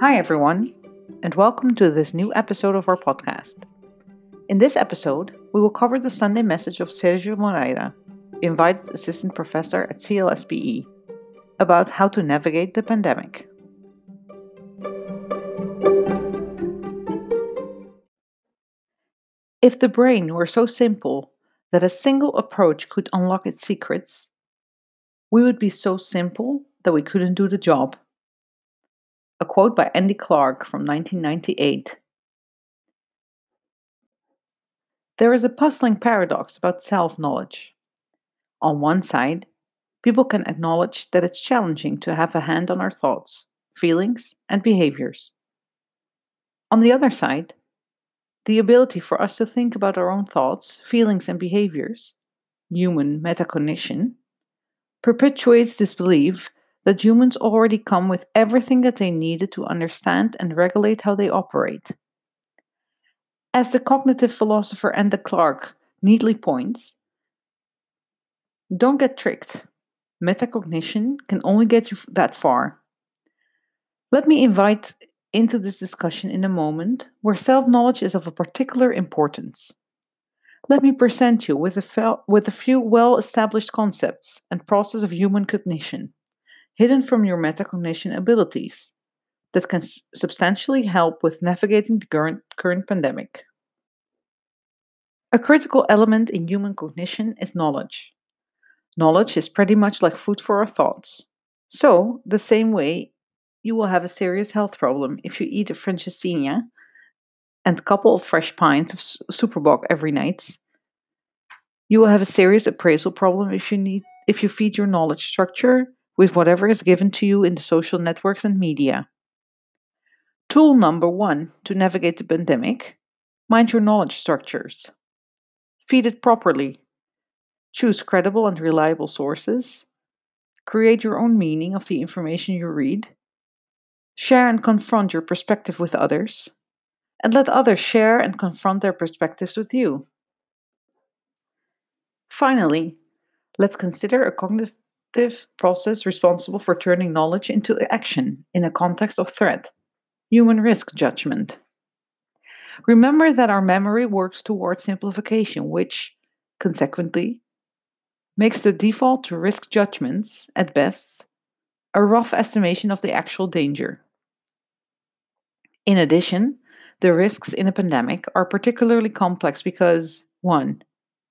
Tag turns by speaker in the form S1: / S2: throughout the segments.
S1: Hi, everyone, and welcome to this new episode of our podcast. In this episode, we will cover the Sunday message of Sérgio Moreira, invited assistant professor at CLSBE, about how to navigate the pandemic. If the brain were so simple that a single approach could unlock its secrets, we would be so simple that we couldn't do the job. A quote by Andy Clark from 1998. There is a puzzling paradox about self knowledge. On one side, people can acknowledge that it's challenging to have a hand on our thoughts, feelings, and behaviors. On the other side, the ability for us to think about our own thoughts, feelings, and behaviors, human metacognition, perpetuates this belief that humans already come with everything that they needed to understand and regulate how they operate. As the cognitive philosopher Andy Clark neatly points, don't get tricked. Metacognition can only get you that far. Let me invite into this discussion in a moment where self knowledge is of a particular importance. Let me present you with a, fel- with a few well established concepts and process of human cognition, hidden from your metacognition abilities, that can s- substantially help with navigating the current, current pandemic. A critical element in human cognition is knowledge. Knowledge is pretty much like food for our thoughts. So, the same way, you will have a serious health problem if you eat a francesinha and a couple of fresh pints of Super Bock every night. You will have a serious appraisal problem if you need if you feed your knowledge structure with whatever is given to you in the social networks and media. Tool number one to navigate the pandemic mind your knowledge structures. Feed it properly. Choose credible and reliable sources. Create your own meaning of the information you read. Share and confront your perspective with others. And let others share and confront their perspectives with you. Finally, let's consider a cognitive process responsible for turning knowledge into action in a context of threat human risk judgment. Remember that our memory works towards simplification, which, consequently, makes the default to risk judgments, at best, a rough estimation of the actual danger. In addition, the risks in a pandemic are particularly complex because 1.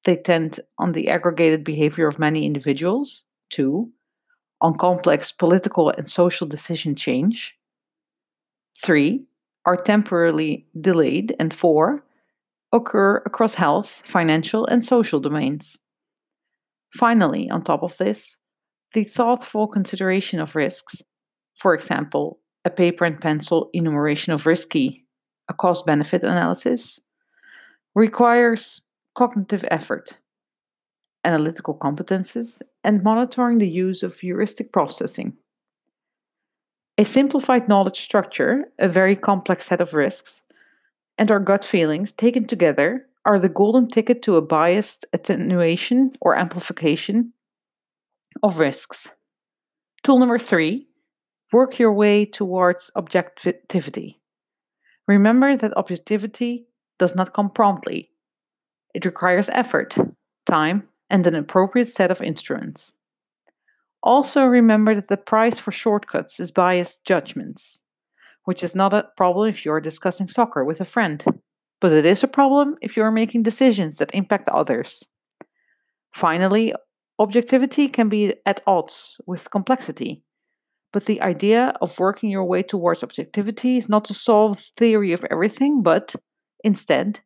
S1: They tend on the aggregated behavior of many individuals, 2. On complex political and social decision change, 3 are temporarily delayed, and four, occur across health, financial, and social domains. Finally, on top of this, the thoughtful consideration of risks, for example, a paper and pencil enumeration of risky, a cost benefit analysis, requires cognitive effort, analytical competences, and monitoring the use of heuristic processing. A simplified knowledge structure, a very complex set of risks, and our gut feelings taken together are the golden ticket to a biased attenuation or amplification of risks. Tool number three work your way towards objectivity. Remember that objectivity does not come promptly, it requires effort, time, and an appropriate set of instruments. Also, remember that the price for shortcuts is biased judgments, which is not a problem if you're discussing soccer with a friend, but it is a problem if you're making decisions that impact others. Finally, objectivity can be at odds with complexity, but the idea of working your way towards objectivity is not to solve the theory of everything, but instead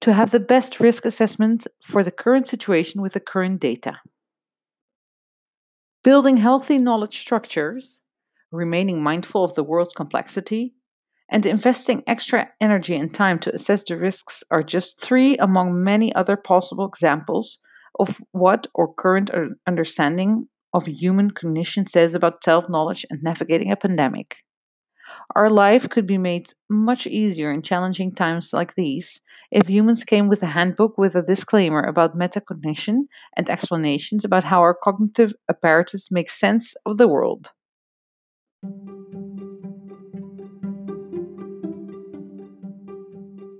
S1: to have the best risk assessment for the current situation with the current data. Building healthy knowledge structures, remaining mindful of the world's complexity, and investing extra energy and time to assess the risks are just three among many other possible examples of what our current understanding of human cognition says about self knowledge and navigating a pandemic. Our life could be made much easier in challenging times like these if humans came with a handbook with a disclaimer about metacognition and explanations about how our cognitive apparatus makes sense of the world.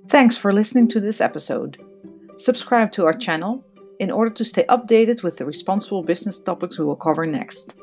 S1: Thanks for listening to this episode. Subscribe to our channel in order to stay updated with the responsible business topics we will cover next.